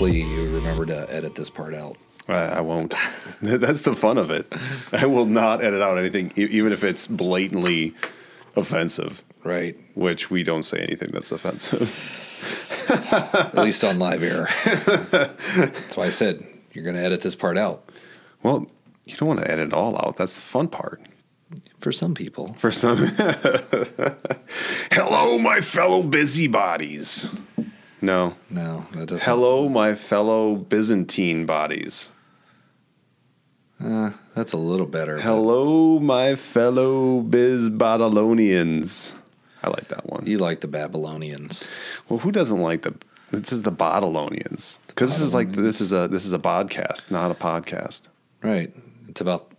Hopefully, you remember to edit this part out. I, won't. That's the fun of it. I will not edit out anything, even if it's blatantly offensive. Right. Which we don't say anything that's offensive. At least on live air. That's why I said you're going to edit this part out. Well, you don't want to edit it all out. That's the fun part. For some people. For some. Hello, my fellow busybodies. No. No, that doesn't. Hello, my fellow Byzantine bodies. Uh, that's a little better. Hello, my fellow Bizbadalonians. I like that one. You like the Babylonians. Well, who doesn't like the? This is the Bodilonians because this is like this is a this is a podcast, not a podcast. Right. It's about,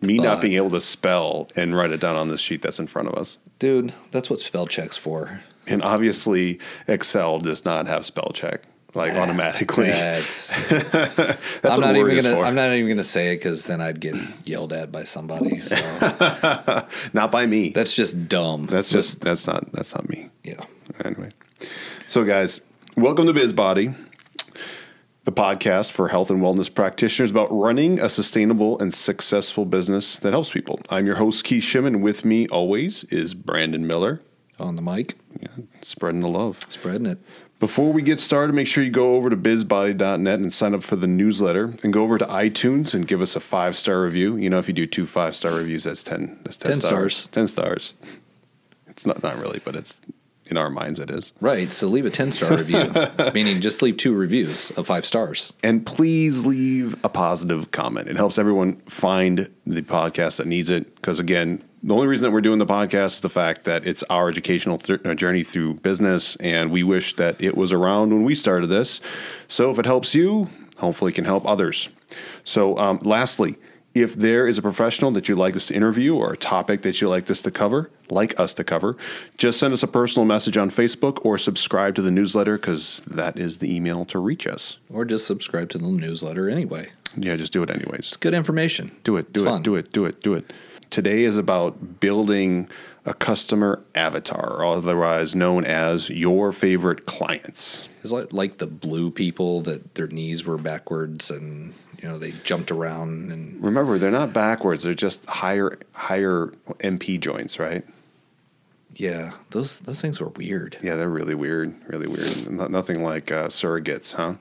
Me not being able to spell and write it down on this sheet that's in front of us, dude, that's what spell check's for. And obviously Excel does not have spell check like automatically. That's, That's I'm not even gonna. for. I'm not even gonna say it because then I'd get yelled at by somebody. So not by me. that's just dumb. That's just that's not that's not me. yeah. Anyway, so guys, welcome to BizBody, the podcast for health and wellness practitioners about running a sustainable and successful business that helps people. I'm your host Keith Shimon. With me always is Brandon Miller, On the mic, spreading the love. spreading it. Before we get started, make sure you go over to bizbody.net and sign up for the newsletter and go over to iTunes and give us a five star review. You know, if you do two five star reviews, that's 10, that's 10, 10 stars. stars. 10 stars. It's not, not really, but it's in our minds, it is. Right. So leave a 10 star review, meaning just leave two reviews of five stars. And please leave a positive comment. It helps everyone find the podcast that needs it. Because again, the only reason that we're doing the podcast is the fact that it's our educational th- uh, journey through business, and we wish that it was around when we started this. So if it helps you, hopefully it can help others. So, um, lastly, if there is a professional that you'd like us to interview or a topic that you'd like us to cover, like us to cover, just send us a personal message on Facebook or subscribe to the newsletter because that is the email to reach us. Or just subscribe to the newsletter anyway. Yeah, just do it anyways. It's good information. Do it, do It's it, fun. do it, do it, do it. Today is about building a customer avatar, otherwise known as your favorite clients. It's like, like the blue people that their knees were backwards and, you know, they jumped around and Remember, they're not backwards; they're just higher, higher MP joints, right? yeah, those those things were weird. Yeah, they're really weird, really weird. Nothing like uh, surrogates, huh?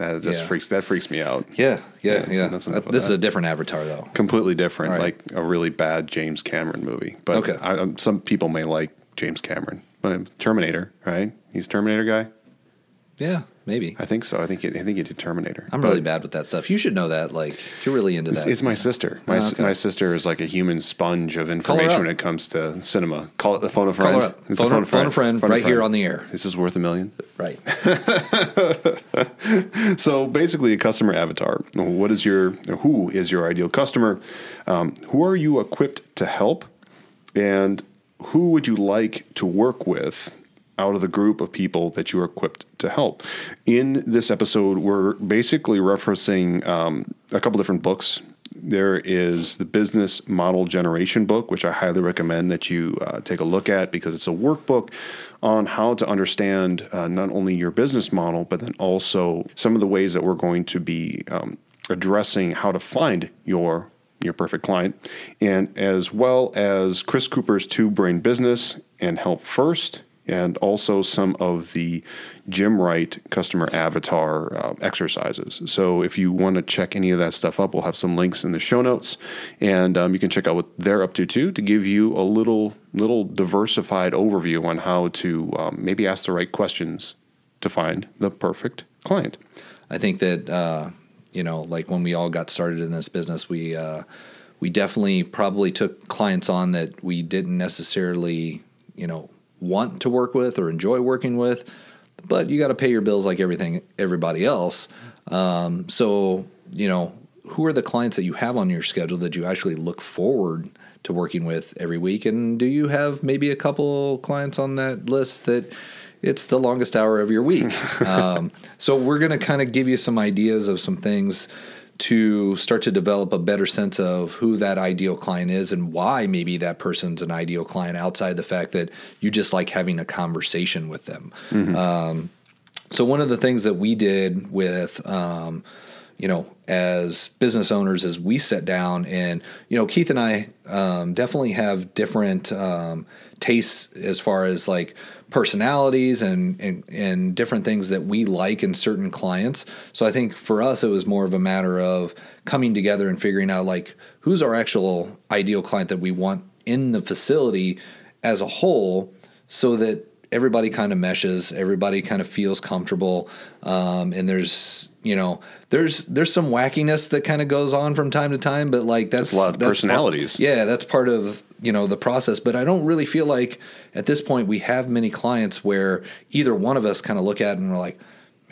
That just Yeah. freaks that freaks me out. Yeah, yeah, Yeah, yeah. so this is a different avatar though. Completely different, Right. like a really bad James Cameron movie. But Okay. I, um, some people may like James Cameron. But Terminator, right? He's Terminator guy. Yeah, maybe. I think so. I think it, I think he did Terminator. I'm But really bad with that stuff. You should know that. Like, you're really into It's, that. it's my sister. My Oh, okay. my sister is like a human sponge of information when it comes to cinema. Call it the phone a Call her up. It's Phone, a a, phone a friend Phone a right here on the air. This is worth a million. Right. So basically, a customer avatar. What is your who is your ideal customer? Um, who are you equipped to help, and who would you like to work with out of the group of people that you are equipped to help? In this episode, we're basically referencing um, a couple different books. There is the Business Model Generation book, which I highly recommend that you uh, take a look at because it's a workbook on how to understand uh, not only your business model, but then also some of the ways that we're going to be um, addressing how to find your your perfect client, and as well as Chris Cooper's Two Brain Business and Help First, and also some of the Jim Wright customer avatar uh, exercises. So if you want to check any of that stuff up, we'll have some links in the show notes, and um, you can check out what they're up to too to give you a little little diversified overview on how to um, maybe ask the right questions to find the perfect client. I think that uh, you know, like when we all got started in this business, we uh, we definitely probably took clients on that we didn't necessarily, you know, want to work with or enjoy working with. But you got to pay your bills like everything, everybody else. Um, so you know, who are the clients that you have on your schedule that you actually look forward to working with every week? And do you have maybe a couple clients on that list that it's the longest hour of your week? um, so we're going to kind of give you some ideas of some things to start to develop a better sense of who that ideal client is and why maybe that person's an ideal client outside the fact that you just like having a conversation with them. Um, So one of the things that we did with, um, you know, as business owners, as we sit down and you know, Keith and I um, definitely have different um, tastes as far as like personalities and, and and different things that we like in certain clients. So I think for us, it was more of a matter of coming together and figuring out like who's our actual ideal client that we want in the facility as a whole, so that everybody kind of meshes, everybody kind of feels comfortable, um, and there's you know there's there's some wackiness that kind of goes on from time to time, but like that's a lot of personalities. Part, yeah, that's part of you know the process. But I don't really feel like at this point we have many clients where either one of us kind of look at it and we're like.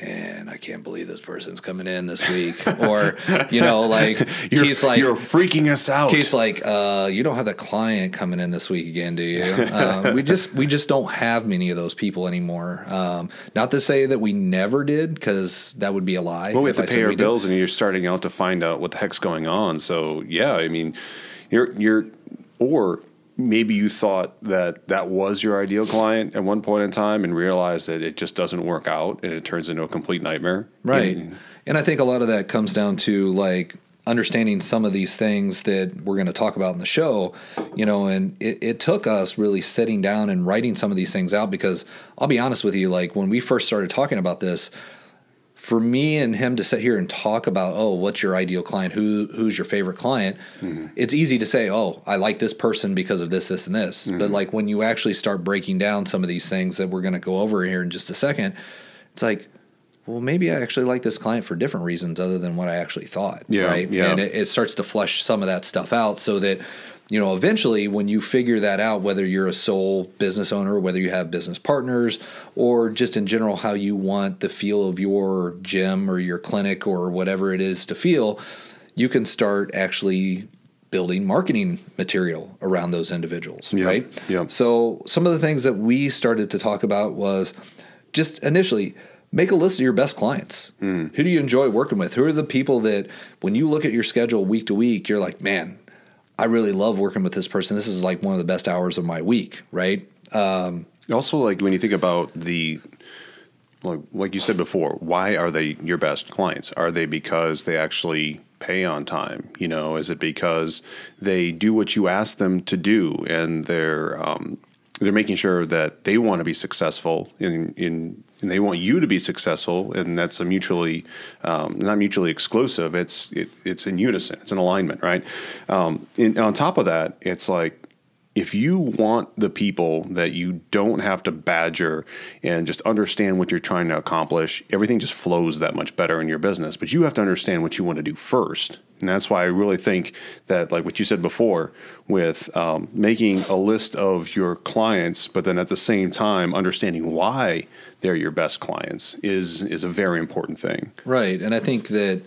Man, I can't believe this person's coming in this week. Or, you know, like You're, he's like, you're freaking us out. He's like, uh, you don't have that client coming in this week again, do you? Uh, we just we just don't have many of those people anymore. Um, not to say that we never did, because that would be a lie. Well, we have to I pay our we did. bills, and you're starting out to find out what the heck's going on. So, yeah, I mean, you're you're, or maybe you thought that that was your ideal client at one point in time, and realized that it just doesn't work out, and it turns into a complete nightmare. Right. And- And I think a lot of that comes down to like understanding some of these things that we're going to talk about in the show, you know, and it, it took us really sitting down and writing some of these things out because I'll be honest with you, like when we first started talking about this, for me and him to sit here and talk about, oh, what's your ideal client? Who who's your favorite client? Mm-hmm. It's easy to say, oh, I like this person because of this, this, and this. But mm-hmm. like when you actually start breaking down some of these things that we're going to go over here in just a second, it's like, well, maybe I actually like this client for different reasons other than what I actually thought. Yeah, right. yeah. And it, it starts to flush some of that stuff out so that, you know, eventually when you figure that out, whether you're a sole business owner, whether you have business partners, or just in general how you want the feel of your gym or your clinic or whatever it is to feel, you can start actually building marketing material around those individuals, Yeah, right? yeah. So some of the things that we started to talk about was just initially make a list of your best clients. Hmm. Who do you enjoy working with? Who are the people that when you look at your schedule week to week, you're like, man, I really love working with this person. This is like one of the best hours of my week, right? Um, Also, like when you think about the, like like you said before, why are they your best clients? Are they because they actually pay on time? You know, is it because they do what you ask them to do and they're um, they're making sure that they want to be successful in in and they want you to be successful, and that's a mutually um, not mutually exclusive. It's it, it's in unison. It's an alignment, right? Um, and on top of that, it's like if you want the people that you don't have to badger and just understand what you're trying to accomplish, everything just flows that much better in your business. But you have to understand what you want to do first. And that's why I really think that, like what you said before, with um, making a list of your clients, but then at the same time understanding why they're your best clients is is a very important thing. Right. And I think that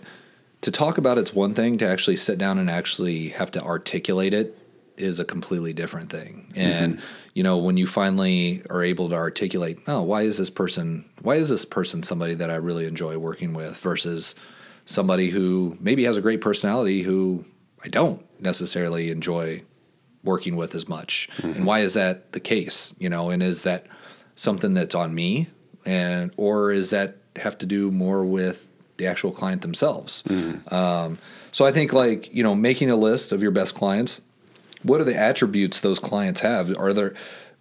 to talk about it's one thing, to actually sit down and actually have to articulate it is a completely different thing. Mm-hmm. And you know, when you finally are able to articulate, oh, why is this person why is this person somebody that I really enjoy working with versus somebody who maybe has a great personality who I don't necessarily enjoy working with as much. Mm-hmm. And why is that the case? You know, and is that something that's on me and or is that have to do more with the actual client themselves? Mm-hmm. Um, so I think like, you know, making a list of your best clients, what are the attributes those clients have? Are there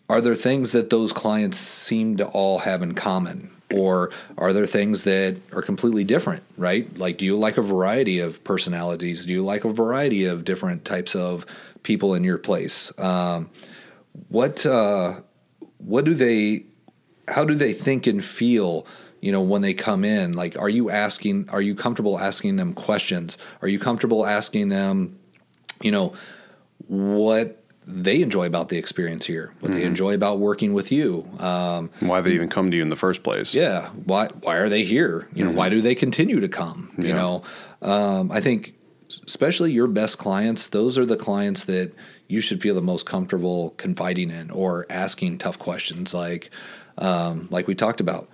are there things that those clients seem to all have in common? Or are there things that are completely different, right? Like, do you like a variety of personalities? Do you like a variety of different types of people in your place? Um, what uh, what do they how do they think and feel you know when they come in like are you asking are you comfortable asking them questions are you comfortable asking them you know what they enjoy about the experience here what they enjoy about working with you um, Why they even come to you in the first place? yeah. Why why are they here? You know why do they continue to come? You know um, i think especially your best clients those are the clients that you should feel the most comfortable confiding in or asking tough questions like um, like we talked about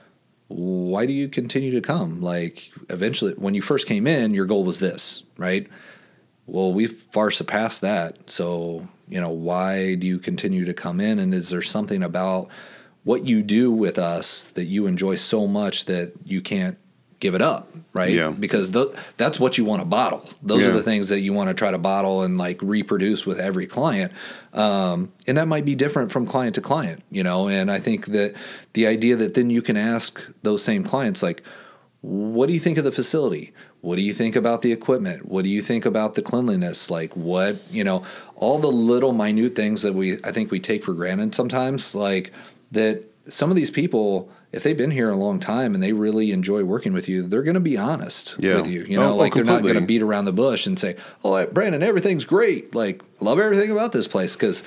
why do you continue to come? Like eventually when you first came in your goal was this right well we've far surpassed that so you know why do you continue to come in and is there something about what you do with us that you enjoy so much that you can't give it up, right? Yeah. Because th- that's what you want to bottle. Those Yeah. are the things that you want to try to bottle and like reproduce with every client. Um, and that might be different from client to client, you know. And I think that the idea that then you can ask those same clients, like, what do you think of the facility? What do you think about the equipment? What do you think about the cleanliness? Like what, you know, all the little minute things that we I think we take for granted sometimes, like that some of these people if they've been here a long time and they really enjoy working with you, they're going to be honest Yeah. with you. You Oh, know, oh, like they're not going to beat around the bush and say, "Oh, Brandon, everything's great. Like, love everything about this place." Because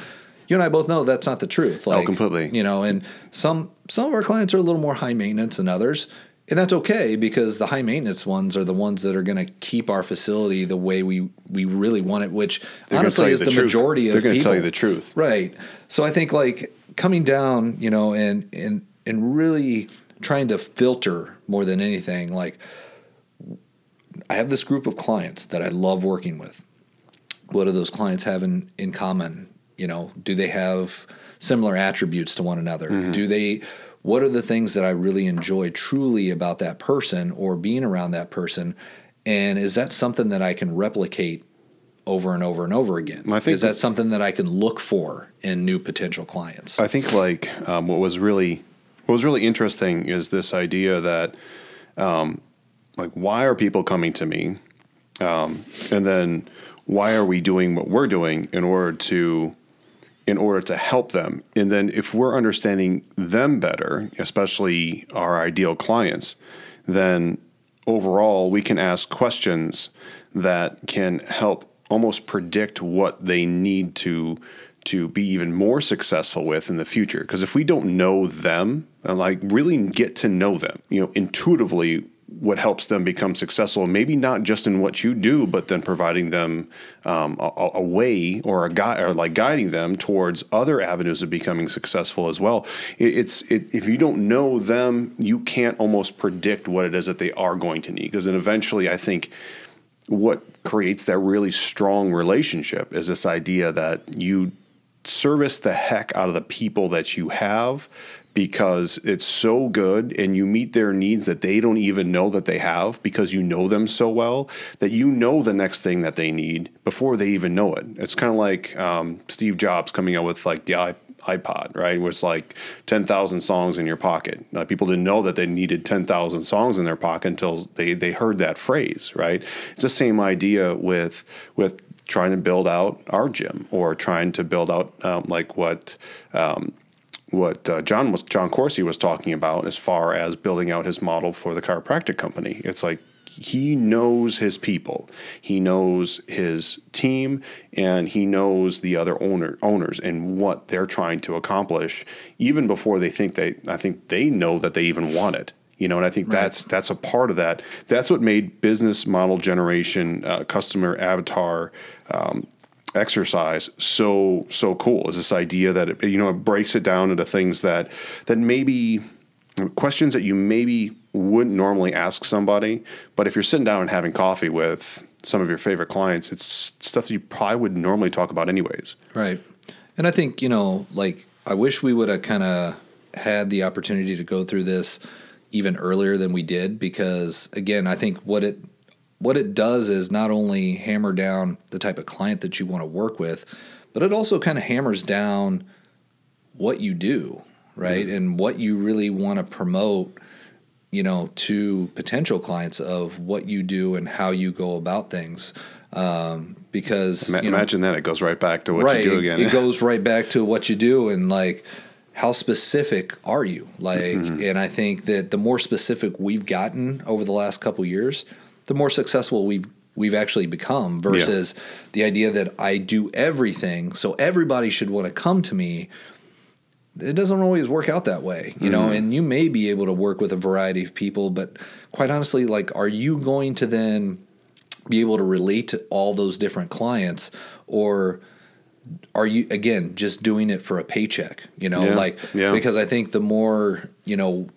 you and I both know that's not the truth. Oh, like, Oh, completely. You know, and some some of our clients are a little more high maintenance than others, and that's okay because the high maintenance ones are the ones that are going to keep our facility the way we we really want it. Which gonna honestly is the the, majority of They're gonna tell people. you the truth. Right. So I think like coming down, you know, and and and really trying to filter more than anything, like I have this group of clients that I love working with. What do those clients have in, in common? You know, do they have similar attributes to one another? Mm-hmm. Do they what are the things that I really enjoy truly about that person or being around that person? And is that something that I can replicate over and over and over again? I think is that something that I can look for in new potential clients? I think like um, what was really what was really interesting is this idea that um, like why are people coming to me, um, and then why are we doing what we're doing in order to in order to help them, and then if we're understanding them better, especially our ideal clients, then overall we can ask questions that can help almost predict what they need to to be even more successful with in the future. Because if we don't know them and like really get to know them you know intuitively what helps them become successful maybe not just in what you do but then providing them um, a, a way or a guide or like guiding them towards other avenues of becoming successful as well. It, it's it, if you don't know them you can't almost predict what it is that they are going to need because then eventually i think what creates that really strong relationship is this idea that you service the heck out of the people that you have because it's so good and you meet their needs that they don't even know that they have because you know them so well that you know the next thing that they need before they even know it. It's kind of like um, Steve Jobs coming out with like the i iPod, right? It was like 10,000 songs in your pocket. Now, people didn't know that they needed 10,000 songs in their pocket until they, they heard that phrase, right? It's the same idea with, with trying to build out our gym or trying to build out um, like what, um, what uh, John was John Corsi was talking about as far as building out his model for the chiropractic company. It's like he knows his people, he knows his team, and he knows the other owner owners and what they're trying to accomplish, even before they think they. I think they know that they even want it. You know, and I think that's that's a part of that. That's what made business model generation, uh, customer avatar. Um, exercise so so cool is this idea that it, you know it breaks it down into things that that maybe questions that you maybe wouldn't normally ask somebody but if you're sitting down and having coffee with some of your favorite clients it's stuff that you probably would normally talk about anyways Right. And I think, you know, like I wish we would have kind of had the opportunity to go through this even earlier than we did because again, I think what it what it does is not only hammer down the type of client that you want to work with, but it also kind of hammers down what you do, right? And what you really want to promote, you know, to potential clients of what you do and how you go about things. Um, because Ma- you know, imagine that it goes right back to what right, you do again It goes right back to what you do and like how specific are you? Like Mm-hmm. and I think that the more specific we've gotten over the last couple years, the more successful we've we've actually become versus the idea that I do everything so everybody should want to come to me. It doesn't always work out that way, you know, Mm-hmm. and you may be able to work with a variety of people, but quite honestly, like, are you going to then be able to relate to all those different clients or are you again just doing it for a paycheck you know Yeah, like yeah. because i think the more you know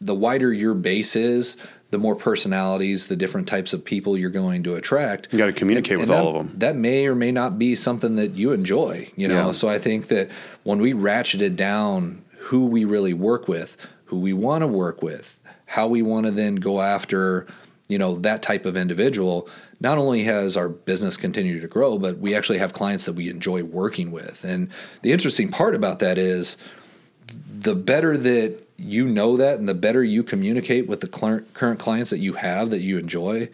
the wider your base is the more personalities the different types of people you're going to attract You gotta communicate with that, all them. that may or may not be something that you enjoy you know Yeah. so i think that when we ratcheted down who we really work with, who we want to work with, how we want to then go after, you know, that type of individual, not only has our business continued to grow, but we actually have clients that we enjoy working with. And the interesting part about that is the better that you know that and the better you communicate with the current clients that you have that you enjoy,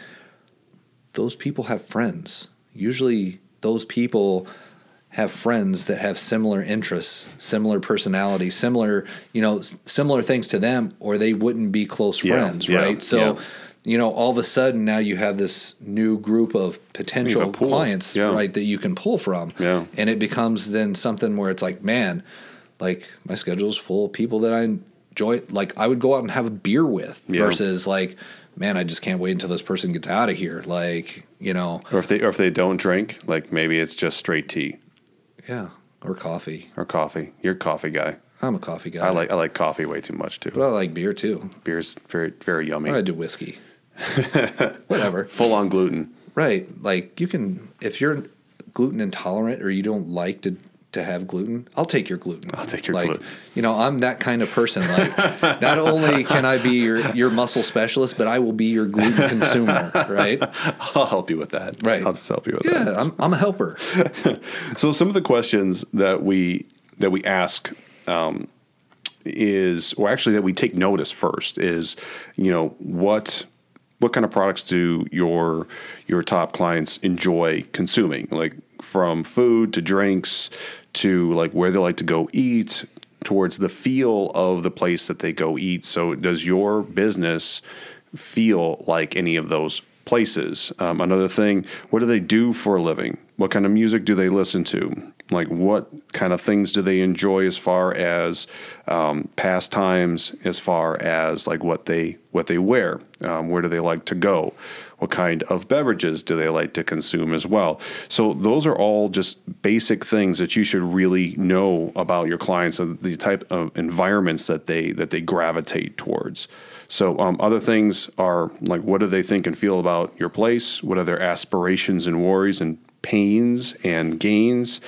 those people have friends. Usually, those people have friends that have similar interests, similar personality, similar, you know, similar things to them, or they wouldn't be close yeah, friends, yeah, right? So, yeah. you know, all of a sudden now you have this new group of potential clients, right, that you can pull from. Yeah. And it becomes then something where it's like, man, like my schedule's full of people that I enjoy. Like I would go out and have a beer with versus like, man, I just can't wait until this person gets out of here. Like, you know, or if they or if they don't drink, like maybe it's just straight tea. Yeah, or coffee. Or coffee. You're a coffee guy. I'm a coffee guy. I like I like coffee way too much too. But I like beer too. Beer's very very yummy. I do whiskey. Whatever. Full on gluten. Right. Like you can if you're gluten intolerant or you don't like to to have gluten, I'll take your gluten. I'll take your like, gluten. You know, I'm that kind of person. Like, not only can I be your your muscle specialist, but I will be your gluten consumer. Right? I'll help you with that. Right. I'll just help you with yeah, that. Yeah, I'm I'm a helper. so some of the questions that we that we ask. Um, is or actually that we take notice first is you know what what kind of products do your your top clients enjoy consuming like from food to drinks to like where they like to go eat towards the feel of the place that they go eat. So, does your business feel like any of those places? Um, another thing, what do they do for a living? What kind of music do they listen to? Like, what kind of things do they enjoy as far as um, pastimes, as far as like what they what they wear? Um, where do they like to go? What kind of beverages do they like to consume as well? So those are all just basic things that you should really know about your clients and the type of environments that they that they gravitate towards. So um, other things are like what do they think and feel about your place? What are their aspirations and worries and pains and gains?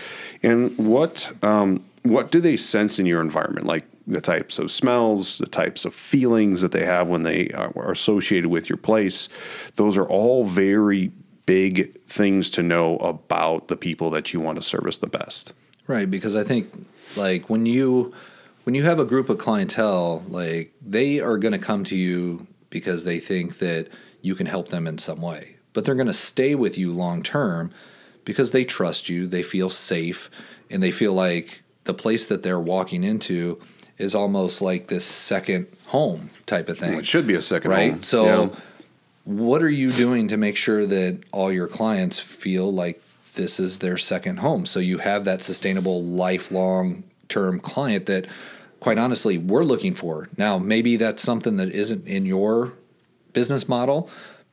And what um, what do they sense in your environment? Like the types of smells, the types of feelings that they have when they uh, are associated with your place. Those are all very big things to know about the people that you want to service the best. Right, because I think like when you when you have a group of clientele, like they are going to come to you because they think that you can help them in some way. But they're going to stay with you long term because they trust you, they feel safe, and they feel like the place that they're walking into is almost like this second home type of thing. Well, it should be a second right? home. So, yeah. what are you doing to make sure that all your clients feel like this is their second home? So you have that sustainable, lifelong term client that, quite honestly, we're looking for. Now, maybe that's something that isn't in your business model,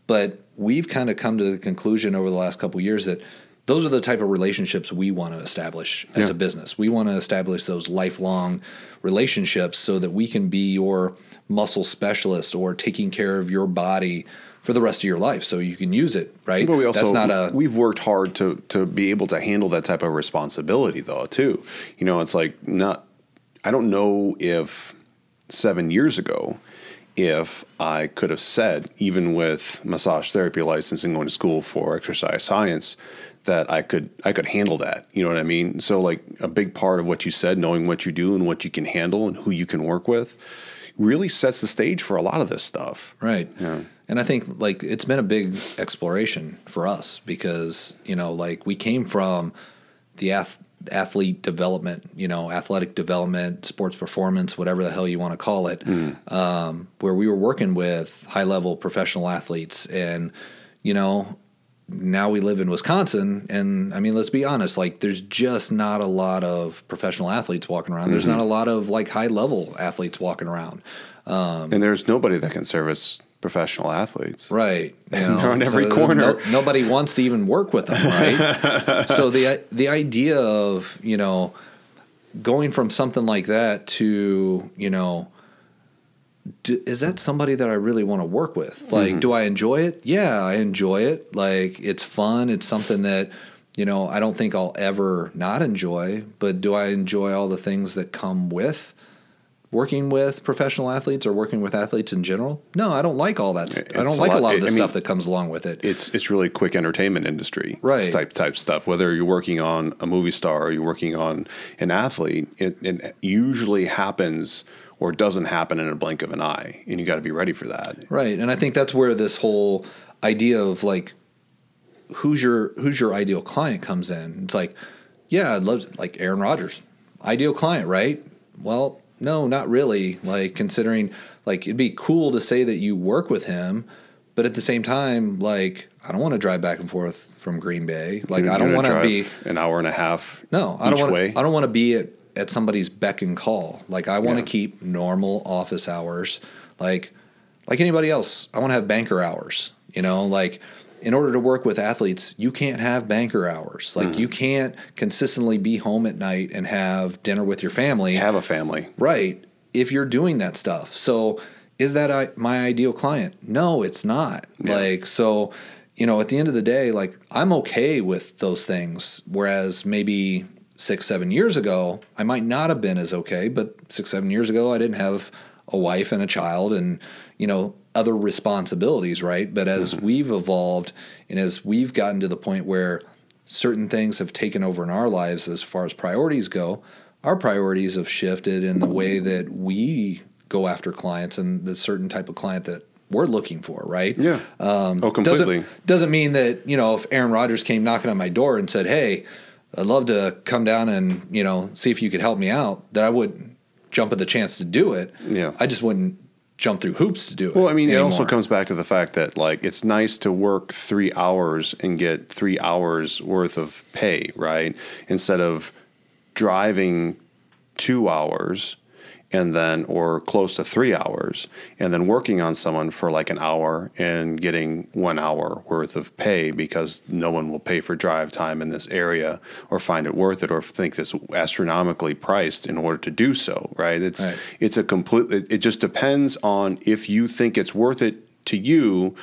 but we've kind of come to the conclusion over the last couple years that those are the type of relationships we want to establish as yeah. a business. We want to establish those lifelong relationships so that we can be your muscle specialist or taking care of your body for the rest of your life so you can use it right but we also That's not a, we've worked hard to to be able to handle that type of responsibility though too you know it's like not i don't know if seven years ago if i could have said even with massage therapy licensing going to school for exercise science that I could I could handle that. You know what I mean? So like a big part of what you said, knowing what you do and what you can handle and who you can work with, really sets the stage for a lot of this stuff. Right. Yeah. And I think like it's been a big exploration for us because you know like we came from the ath- athlete development, you know, athletic development, sports performance, whatever the hell you want to call it, mm. um, where we were working with high level professional athletes and you know now we live in Wisconsin, and I mean, let's be honest, like there's just not a lot of professional athletes walking around. There's mm-hmm. not a lot of like high level athletes walking around. Um, and there's nobody that can service professional athletes. Right. You know, They're on every so corner. No, nobody wants to even work with them, right? so the the idea of, you know, going from something like that to, you know, do, is that somebody that I really want to work with? Like, mm-hmm. do I enjoy it? Yeah, I enjoy it. Like, it's fun. It's something that, you know, I don't think I'll ever not enjoy, but do I enjoy all the things that come with working with professional athletes or working with athletes in general? No, I don't like all that. st- I don't like a lot- lot of the I mean, stuff that comes along with it. it's it's really quick entertainment industry Right. type type stuff. Whether you're working on a movie star or you're working on an athlete, it, it usually happens or it doesn't happen in a blink of an eye, and you got to be ready for that. Right, and I think that's where this whole idea of like who's your who's your ideal client comes in. It's like, yeah, I'd love like Aaron Rodgers, ideal client, right? Well, no, not really. Like considering like it'd be cool to say that you work with him, but at the same time, like I don't want to drive back and forth from Green Bay. Like You're I don't want to be an hour and a half. no, I don't want. I don't want to be at, at somebody's beck and call. Like I want to Yeah. keep normal office hours. Like like anybody else, I want to have banker hours. You know, like in order to work with athletes, you can't have banker hours. Like Mm-hmm. you can't consistently be home at night and have dinner with your family. have a family. Right. If you're doing that stuff. So is that I, my ideal client? No, it's not. Yeah. Like, so, you know, at the end of the day, like I'm okay with those things. Whereas maybe six, seven years ago, I might not have been as okay. But six, seven years ago, I didn't have a wife and a child and, you know, other responsibilities, right? But as we've evolved and as we've gotten to the point where certain things have taken over in our lives as far as priorities go, our priorities have shifted in the way that we go after clients and the certain type of client that we're looking for, right? Yeah. Um, oh, completely. Doesn't, doesn't mean that, you know, if Aaron Rodgers came knocking on my door and said, Hey, I'd love to come down and, you know, see if you could help me out, that I wouldn't jump at the chance to do it. Yeah. I just wouldn't jump through hoops to do it. Well, I mean, it also comes back to the fact that like it's nice to work three hours and get three hours worth of pay, right? Instead of driving two hours and then or close to three hours and then working on someone for like an hour and getting one hour worth of pay because no one will pay for drive time in this area or find it worth it or think it's astronomically priced in order to do so right it's Right. it's a complete it, it just depends on if you think it's worth it to you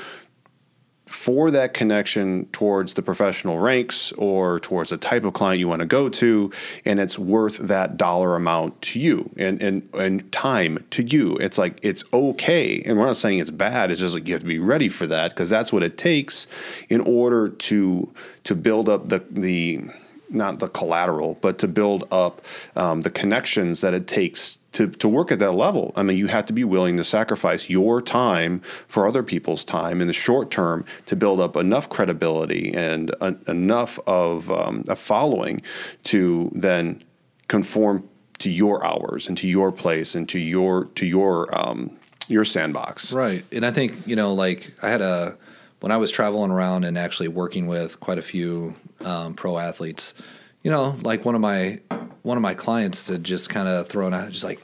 for that connection towards the professional ranks or towards the type of client you want to go to and it's worth that dollar amount to you and and and time to you. It's like it's okay. And we're not saying it's bad. It's just like you have to be ready for that because that's what it takes in order to to build up the the not the collateral, but to build up um, the connections that it takes to, to work at that level. I mean, you have to be willing to sacrifice your time for other people's time in the short term to build up enough credibility and enough of um, a following to then conform to your hours and to your place and to your to your um, your sandbox. Right. And I think, you know, like I had a, when I was traveling around and actually working with quite a few um, pro athletes, you know, like one of my, one of my clients had just kind of thrown out, just like,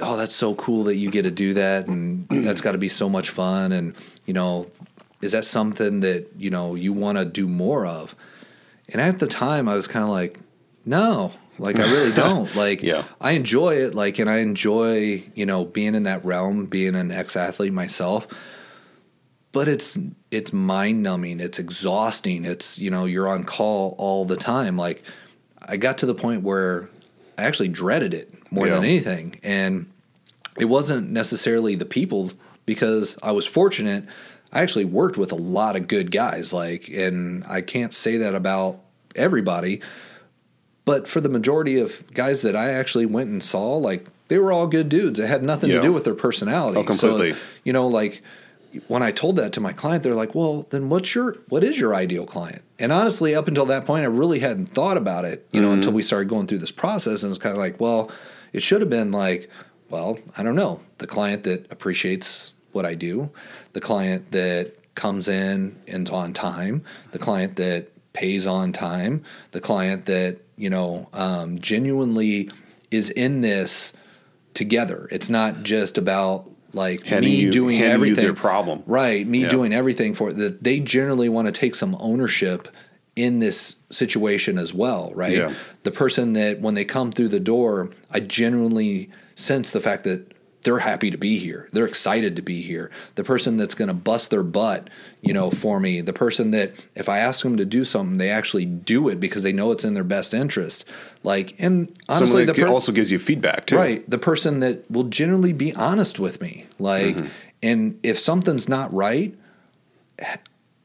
oh, that's so cool that you get to do that. And that's got to be so much fun. And, you know, is that something that, you know, you want to do more of? And at the time I was kind of like, no, like I really don't. Like, Yeah. I enjoy it. Like, and I enjoy, you know, being in that realm, being an ex athlete myself. But it's it's mind numbing. It's exhausting. It's you know you're on call all the time. Like, I got to the point where I actually dreaded it more than anything, and it wasn't necessarily the people because I was fortunate. I actually worked with a lot of good guys. Like, and I can't say that about everybody, but for the majority of guys that I actually went and saw, like they were all good dudes. It had nothing Yeah. to do with their personality. Oh, completely. So, you know, like when I told that to my client, they're like, "Well, then what's your what is your ideal client?" And honestly, up until that point, I really hadn't thought about it. You know, Mm-hmm. until we started going through this process, and it's kind of like, well, it should have been like, well, I don't know, the client that appreciates what I do, the client that comes in and on time, the client that pays on time, the client that you know um, genuinely is in this together. It's not just about like Handing me you- doing everything. their problem. Right. Me Yeah. doing everything for it. That they generally want to take some ownership in this situation as well, right? Yeah. The person that when they come through the door, I genuinely sense the fact that they're happy to be here. They're excited to be here. The person that's going to bust their butt, you know, for me, the person that if I ask them to do something, they actually do it because they know it's in their best interest. Like, and honestly, Someone the that per- also gives you feedback too. right, the person that will generally be honest with me. Like, Mm-hmm. and if something's not right,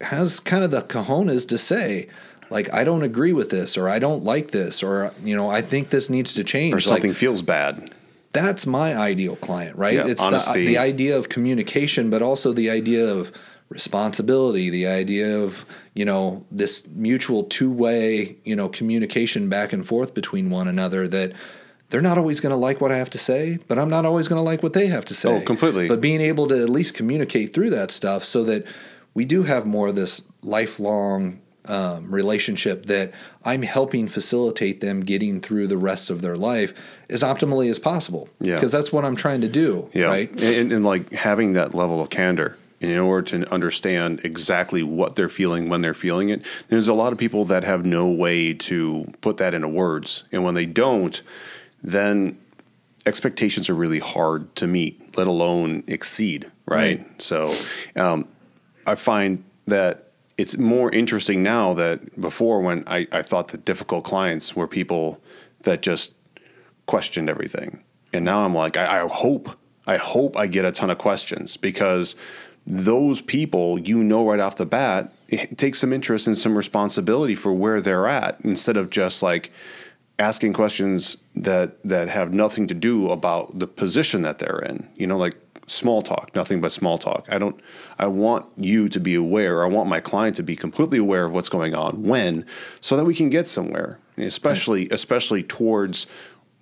has kind of the cojones to say, like, I don't agree with this, or I don't like this, or you know, I think this needs to change. Or Like, something feels bad. That's my ideal client, right? Yeah, it's honesty. the, the idea of communication, but also the idea of responsibility, the idea of, you know, this mutual two way, you know, communication back and forth between one another that they're not always going to like what I have to say, but I'm not always going to like what they have to say. Oh, completely. But being able to at least communicate through that stuff so that we do have more of this lifelong um, relationship that I'm helping facilitate them getting through the rest of their life as optimally as possible. Yeah. Because that's what I'm trying to do. Yeah. Right. And, and like having that level of candor in order to understand exactly what they're feeling when they're feeling it. There's a lot of people that have no way to put that into words. And when they don't, then expectations are really hard to meet, let alone exceed. Right. Right. So um, I find that it's more interesting now that before when I, I thought the difficult clients were people that just questioned everything. And now I'm like, I, I hope, I hope I get a ton of questions because those people, you know, right off the bat, eh, take some interest and some responsibility for where they're at instead of just like asking questions that that have nothing to do about the position that they're in. You know, like small talk, nothing but small talk. I don't I want you to be aware. I want my client to be completely aware of what's going on when so that we can get somewhere. Especially especially towards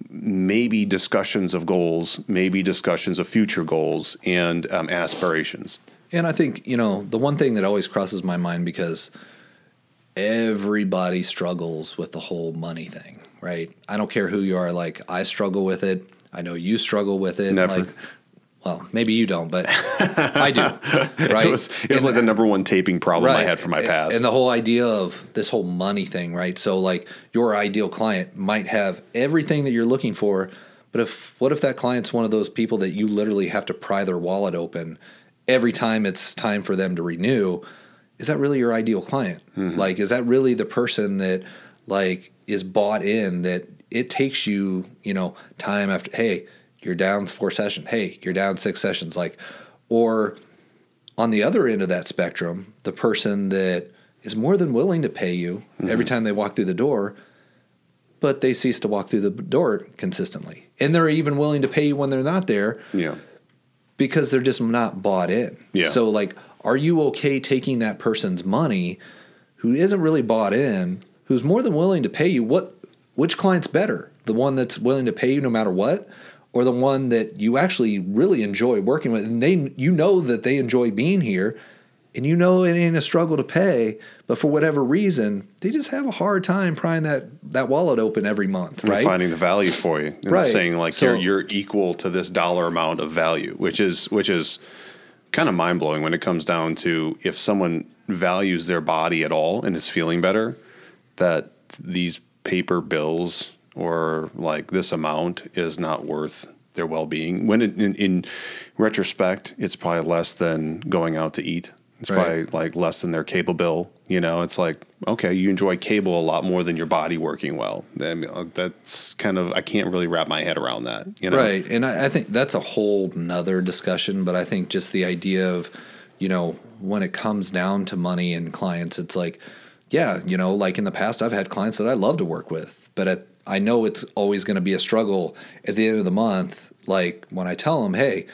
maybe discussions of goals, maybe discussions of future goals and um, aspirations. And I think, you know, the one thing that always crosses my mind because everybody struggles with the whole money thing, right? I don't care who you are. Like, I struggle with it. I know you struggle with it. Never. Like, well, maybe you don't, but I do, right? It was it was like the number one taping problem I had for my past. And the whole idea of this whole money thing, right? So like your ideal client might have everything that you're looking for, but if what if that client's one of those people that you literally have to pry their wallet open every time it's time for them to renew? Is that really your ideal client? Mm-hmm. Like is that really the person that like is bought in that it takes you, you know, time after hey, you're down four sessions. Hey, you're down six sessions like or on the other end of that spectrum, the person that is more than willing to pay you mm-hmm. every time they walk through the door, but they cease to walk through the door consistently. And they're even willing to pay you when they're not there yeah. because they're just not bought in. Yeah. So, like, are you okay taking that person's money who isn't really bought in, who's more than willing to pay you? What, which client's better? The one that's willing to pay you no matter what, or the one that you actually really enjoy working with, and they, you know, that they enjoy being here, and you know it ain't a struggle to pay, but for whatever reason, they just have a hard time prying that that wallet open every month, and right? finding the value for you and Right. saying like So- you're you're equal to this dollar amount of value which is which is kind of mind-blowing when it comes down to if someone values their body at all and is feeling better that these paper bills or like this amount is not worth their well-being when it, in, in retrospect it's probably less than going out to eat it's Right. probably like less than their cable bill. You know, it's like okay, you enjoy cable a lot more than your body working well. I mean, uh, that's kind of I can't really wrap my head around that. You know, Right. And I, I think that's a whole nother discussion, but I think just the idea of, you know, when it comes down to money and clients, it's like, yeah, you know, like in the past, I've had clients that I love to work with, but at, I know it's always going to be a struggle at the end of the month. Like when I tell them, hey,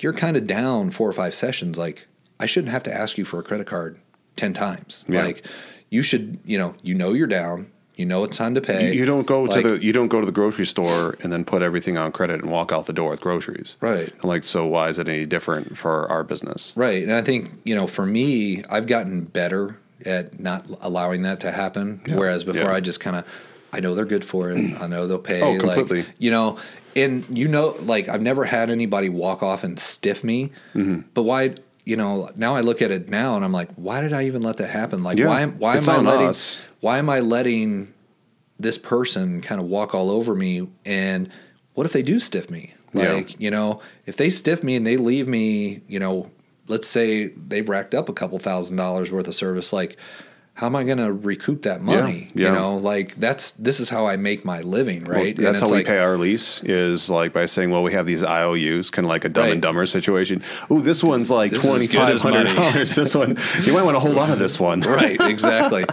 you're kind of down four or five sessions, like I shouldn't have to ask you for a credit card 10 times. Yeah. Like you should, you know, you know you're down, you know it's time to pay. you don't go Like- to the you don't go to the grocery store and then put everything on credit and walk out the door with groceries. Right. Like so, why is it any different for our business? Right. And I think, you know, for me, I've gotten better at not allowing that to happen. Yeah. Whereas before Yeah. I just kind of, I know they're good for it. I know they'll pay. Oh, completely. Like, you know, and you know, like I've never had anybody walk off and stiff me. Mm-hmm. But why, you know, now I look at it now and I'm like, why did I even let that happen? Like, Yeah, why, am why it's am I letting, us. why am I letting this person kind of walk all over me and what if they do stiff me? Yeah. Like, you know, if they stiff me and they leave me, you know, let's say they've racked up a couple thousand dollars worth of service, like, how am I going to recoup that money? yeah. You know, like that's this is how I make my living, Well, right? that's And how we like, pay our lease is like by saying, well, we have these IOUs, kind of like a dumb Right. and dumber situation. Ooh, this one's like twenty five hundred dollars. This one, you might want to hold on to this one. right exactly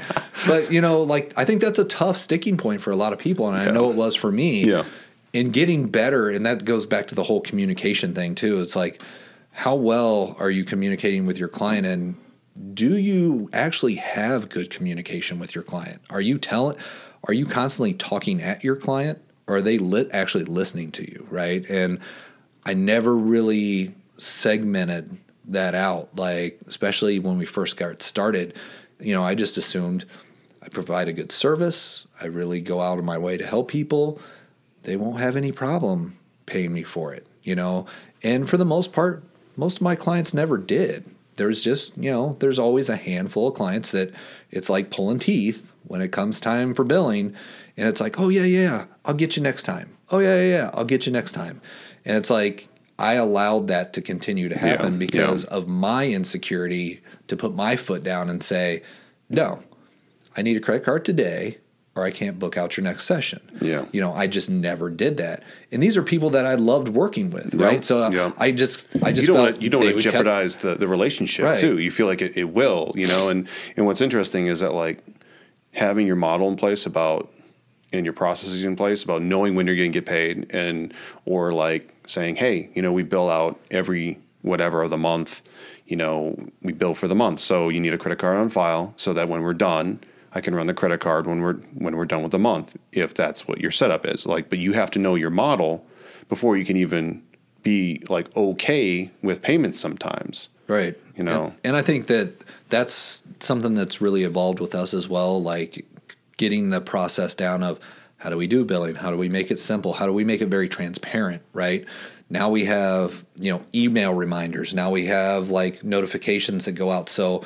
but you know like i think that's a tough sticking point for a lot of people and i Yeah. know it was for me Yeah. in getting better and that goes back to the whole communication thing too it's like how well are you communicating with your client and do you actually have good communication with your client? Are you telling are you constantly talking at your client or are they lit actually listening to you right? And i never really segmented that out like especially when we first got started you know i just assumed i provide a good service i really go out of my way to help people they won't have any problem paying me for it you know? And for the most part most of my clients never did there's just you know there's always a handful of clients that it's like pulling teeth when it comes time for billing and it's like oh yeah yeah i'll get you next time. Oh yeah yeah, yeah i'll get you next time. And it's like i allowed that to continue to happen Yeah, because yeah. of my insecurity to put my foot down and say no i need a credit card today or i can't book out your next session Yeah. you know i just never did that and these are people that i loved working with right so uh, yeah. i just i just you don't to, you don't want to would kept- jeopardize the, the relationship Right. too. You feel like it, it will, you know. And and what's interesting is that like having your model in place about and your processes in place about knowing when you're going to get paid and or like saying, hey, you know, we bill out every whatever of the month. You know, we bill for the month, so you need a credit card on file so that when we're done. I can run the credit card when we're when we're done with the month, if that's what your setup is. Like, but you have to know your model before you can even be like okay with payments sometimes. right You know. and, and i think that that's something that's really evolved with us as well like getting the process down of how do we do billing how do we make it simple how do we make it very transparent right now we have you know email reminders now we have like notifications that go out so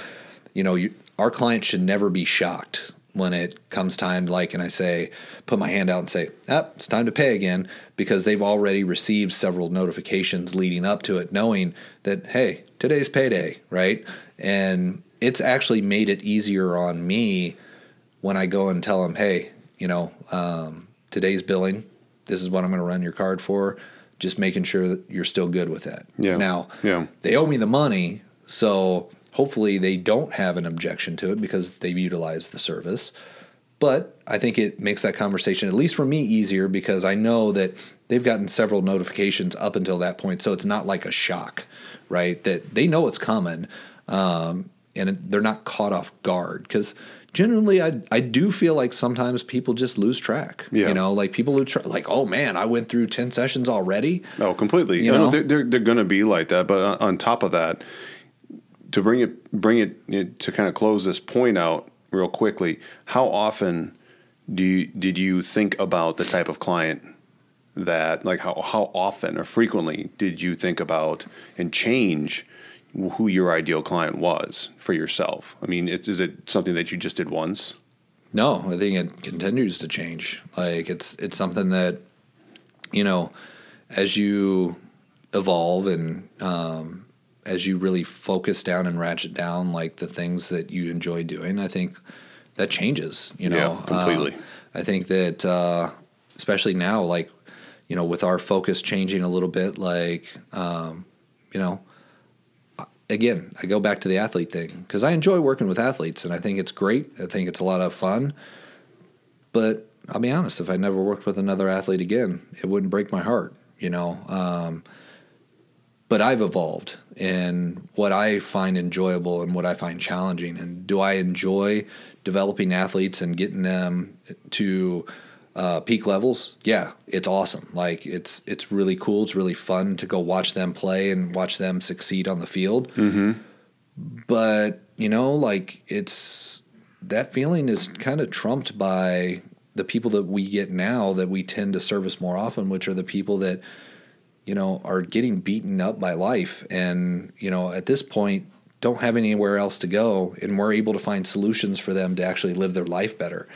you know you, our clients should never be shocked when it comes time like and i say put my hand out and say ah, it's time to pay again because they've already received several notifications leading up to it knowing that hey today's payday right and it's actually made it easier on me when i go and tell them hey you know um, today's billing this is what i'm going to run your card for just making sure that you're still good with that Yeah. now Yeah. they owe me the money so hopefully they don't have an objection to it because they've utilized the service but i think it makes that conversation at least for me easier because i know that they've gotten several notifications up until that point so it's not like a shock right that they know it's coming um, and they're not caught off guard because generally I, I do feel like sometimes people just lose track Yeah. you know like people lose track like oh man i went through 10 sessions already No, completely. You know, know? they're they're, they're going to be like that. But on top of that, to bring it bring it, it to kind of close this point out real quickly, how often do you, did you think about the type of client that like how how often or frequently did you think about and change who your ideal client was for yourself? I mean, is it something that you just did once? No, I think it continues to change. Like it's it's something that you know, as you evolve and um, as you really focus down and ratchet down like the things that you enjoy doing, I think that changes. You know, Yeah, completely. Uh, I think that uh, especially now, like you know, with our focus changing a little bit, like um, you know, again, I go back to the athlete thing because I enjoy working with athletes and I think it's great. I think it's a lot of fun. But I'll be honest, if I never worked with another athlete again, it wouldn't break my heart, you know. Um, but I've evolved in what I find enjoyable and what I find challenging. And do I enjoy developing athletes and getting them to uh, peak levels? Yeah, it's awesome. Like it's it's really cool. It's really fun to go watch them play and watch them succeed on the field. Mm-hmm. But you know, like it's that feeling is kind of trumped by the people that we get now that we tend to service more often, which are the people that you know are getting beaten up by life. And you know at this point don't have anywhere else to go. And we're able to find solutions for them to actually live their life better.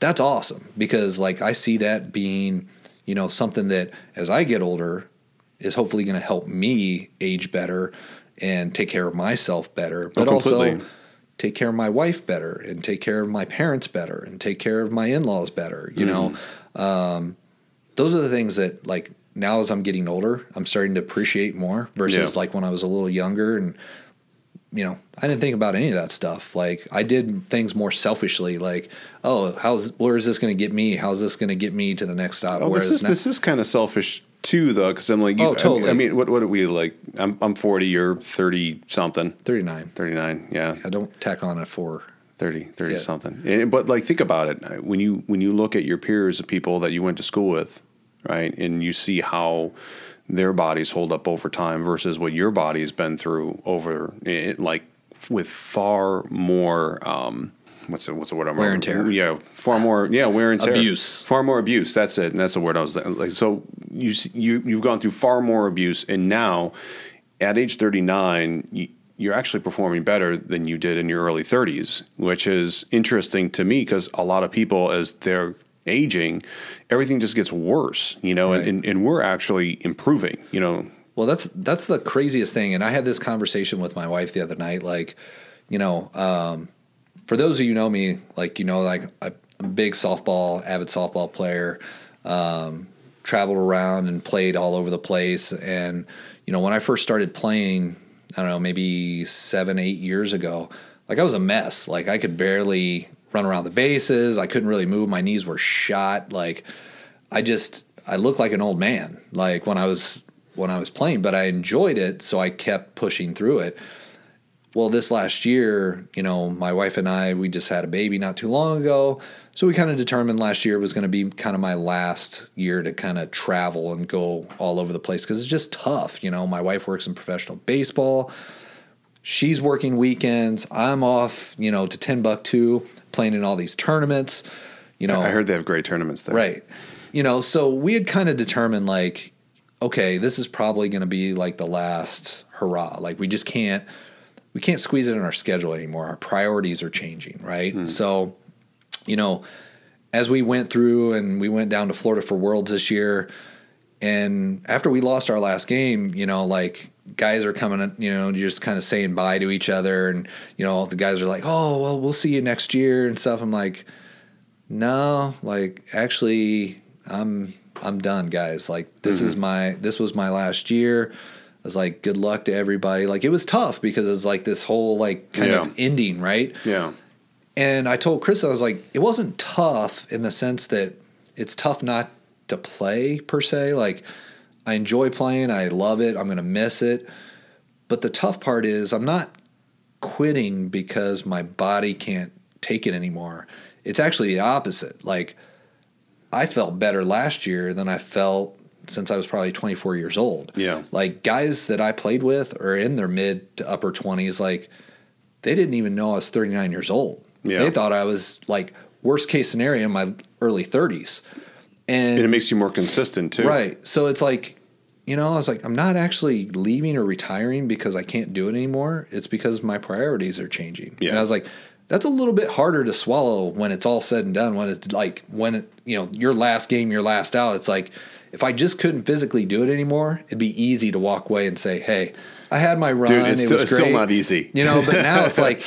That's awesome. Because like i see that being you know, something that as I get older is hopefully going to help me age better and take care of myself better, but Oh, also take care of my wife better and take care of my parents better and take care of my in-laws better, you know. Um, those are the things that like now as I'm getting older, I'm starting to appreciate more versus Yeah. like when I was a little younger and you know, I didn't think about any of that stuff. Like I did things more selfishly, like, oh, how's where is this going to get me? How's this going to get me to the next stop? Oh, this is now- this is kind of selfish too, though, because I'm like, you, Oh, I- totally. I, mean, what what are we like? I'm I'm 40, you're 30 something, 39. 39, yeah, I don't tack on a four. 30, 30 Yeah. something. And, but like, think about it when you when you look at your peers, the people that you went to school with, right, and you see how their bodies hold up over time versus what your body's been through over it, like with far more. Um, What's the, what's the word? I'm Wear and tear. Yeah, far more. Yeah, wear and tear. Abuse. Far more abuse. That's it. And that's the word I was like. So you you you've gone through far more abuse, and now at age 39, you, you're actually performing better than you did in your early 30s, which is interesting to me because a lot of people, as they're aging, everything just gets worse, you know, Right. and, and we're actually improving, you know. Well, that's that's the craziest thing, and I had this conversation with my wife the other night. Like, you know, um, for those of you who know me, like you know, like I'm a big softball, avid softball player. Um, traveled around and played all over the place, and you know, when I first started playing, I don't know, maybe seven, eight years ago, like I was a mess. Like I could barely run around the bases. I couldn't really move. My knees were shot. Like I just I looked like an old man like when I was when I was playing, but I enjoyed it, so I kept pushing through it. Well, this last year, you know, my wife and I we just had a baby not too long ago, so we kind of determined last year was going to be kind of my last year to kind of travel and go all over the place because it's just tough. You know, my wife works in professional baseball. She's working weekends. I'm off, you know, to Timbuktu playing in all these tournaments. You know, I heard they have great tournaments there. Right. You know, so we had kind of determined like, okay, this is probably going to be like the last hurrah. Like we just can't we can't squeeze it in our schedule anymore. Our priorities are changing, right? Hmm. So, you know, as we went through and we went down to Florida for Worlds this year, and after we lost our last game, you know, like guys are coming, you know, just kind of saying bye to each other, and you know, the guys are like, "Oh, well, we'll see you next year" and stuff. I'm like, no, like actually, I'm I'm done, guys. Like this is mm-hmm. my this was my last year. I was like, good luck to everybody. Like it was tough because it's like this whole like kind Yeah. of ending, right? Yeah. And I told Chris, I was like, it wasn't tough in the sense that it's tough not to play per se. Like, I enjoy playing, I love it, I'm going to miss it. But the tough part is, I'm not quitting because my body can't take it anymore. It's actually the opposite. Like, I felt better last year than I felt since I was probably 24 years old. Yeah. Like, guys that I played with are in their mid to upper 20s. Like, they didn't even know I was 39 years old. Yeah. They thought I was like worst case scenario in my early 30s. And, And it makes you more consistent too. right. So it's like, you know, I was like, I'm not actually leaving or retiring because I can't do it anymore. It's because my priorities are changing. Yeah. And I was like, that's a little bit harder to swallow when it's all said and done. When it's like, when it, you know, your last game, your last out, it's like, if I just couldn't physically do it anymore, it'd be easy to walk away and say, hey, I had my run. Dude, it's, it still, was it's still not easy. You know, but now it's like,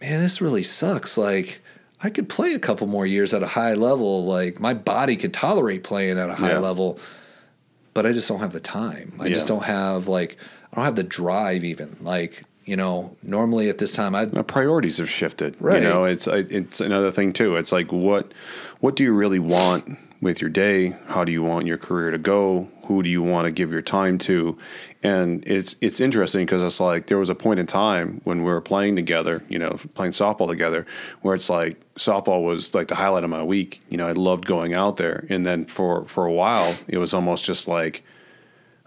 man, this really sucks. Like, I could play a couple more years at a high level. Like, my body could tolerate playing at a high Yeah. level, but I just don't have the time. I just don't have like, I don't have the drive even. Like, you know, normally at this time, I'd priorities have shifted. Right. You know, it's it's another thing too. It's like what what do you really want with your day? How do you want your career to go? Who do you want to give your time to? And it's it's interesting because it's like there was a point in time when we were playing together, you know, playing softball together, where it's like softball was like the highlight of my week. You know, I loved going out there, and then for for a while, it was almost just like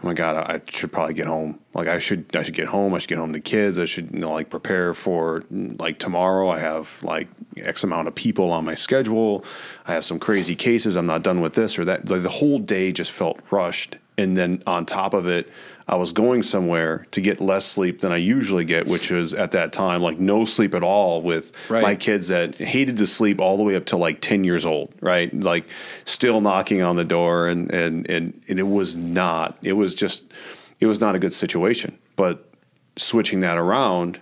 oh my god, I I should probably get home. Like I should, I should get home. I should get home to kids. I should, you know, like prepare for like tomorrow. I have like X amount of people on my schedule. I have some crazy cases. I'm not done with this or that. Like the whole day just felt rushed, and then on top of it, I was going somewhere to get less sleep than I usually get, which was at that time like no sleep at all with Right. my kids that hated to sleep all the way up to like 10 years old, right? Like still knocking on the door and, and, and, and it was not, it was just, it was not a good situation. But switching that around,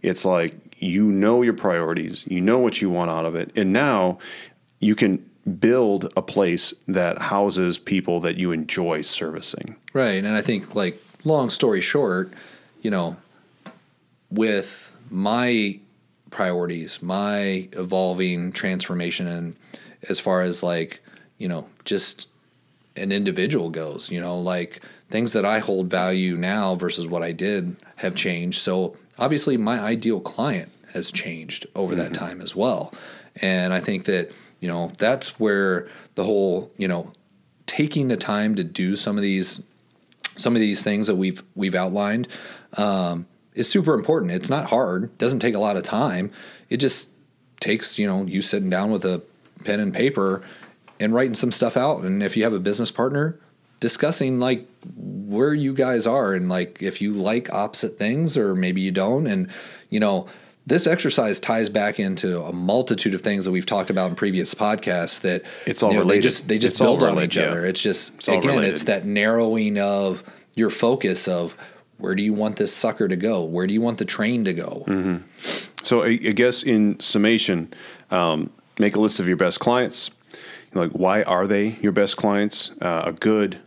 it's like you know your priorities, you know what you want out of it. And now you can build a place that houses people that you enjoy servicing. Right. And I think, like, long story short, you know, with my priorities, my evolving transformation, and as far as like, you know, just an individual goes, you know, like things that I hold value now versus what I did have changed. So obviously, my ideal client has changed over that mm-hmm. time as well. And I think that, you know, that's where the whole, you know, taking the time to do some of these some of these things that we've we've outlined um, is super important. It's not hard. Doesn't take a lot of time. It just takes you know you sitting down with a pen and paper and writing some stuff out. And if you have a business partner, discussing like where you guys are and like if you like opposite things or maybe you don't. And you know this exercise ties back into a multitude of things that we've talked about in previous podcasts. That It's all you know, They related. just they just It's all build on related, each yeah. other. It's just It's again, related. it's that narrowing of your focus of where do you want this sucker to go? Where do you want the train to go? Mm-hmm. So I, I guess in summation, um, make a list of your best clients. Like, why are they your best clients? Uh, a good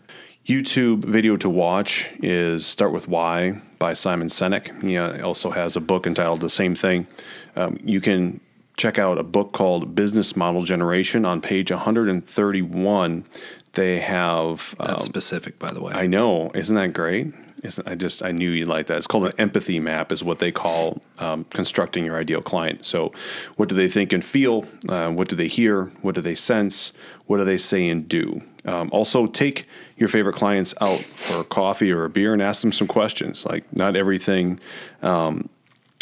YouTube video to watch is "Start with Why" by Simon Sinek. He uh, also has a book entitled the same thing. Um, you can check out a book called "Business Model Generation" on page 131. They have um, That's specific, by the way. I know. Isn't that great? Isn't, I just I knew you'd like that. It's called an empathy map, is what they call um, constructing your ideal client. So, what do they think and feel? Uh, what do they hear? What do they sense? What do they say and do? Um, also, take your favorite clients out for coffee or a beer and ask them some questions. Like, not everything, um,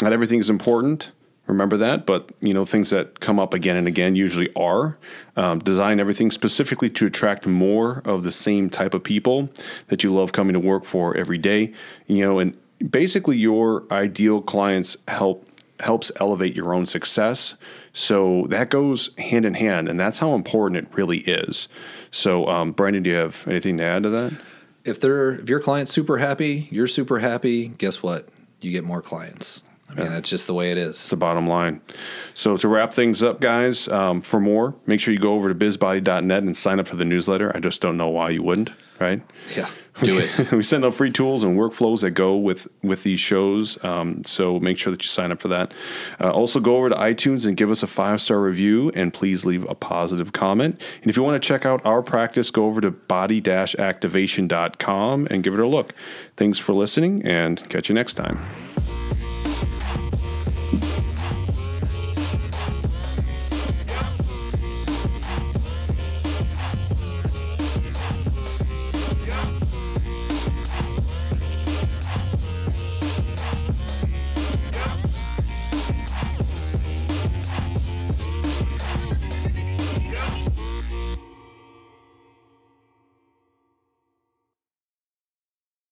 not everything is important. Remember that, but you know things that come up again and again usually are. Um, design everything specifically to attract more of the same type of people that you love coming to work for every day. You know, and basically your ideal clients help helps elevate your own success. So that goes hand in hand, and that's how important it really is. So, um, Brandon, do you have anything to add to that? if they're if your client's super happy, you're super happy. Guess what? You get more clients. I mean, that's just the way it is. It's the bottom line. So to wrap things up, guys, um, for more, make sure you go over to bizbody.net and sign up for the newsletter. I just don't know why you wouldn't, right? Yeah, do it. we send out free tools and workflows that go with with these shows. Um, so make sure that you sign up for that. Uh, also, go over to iTunes and give us a five star review, and please leave a positive comment. And if you want to check out our practice, go over to body activation.com and give it a look. Thanks for listening, and catch you next time.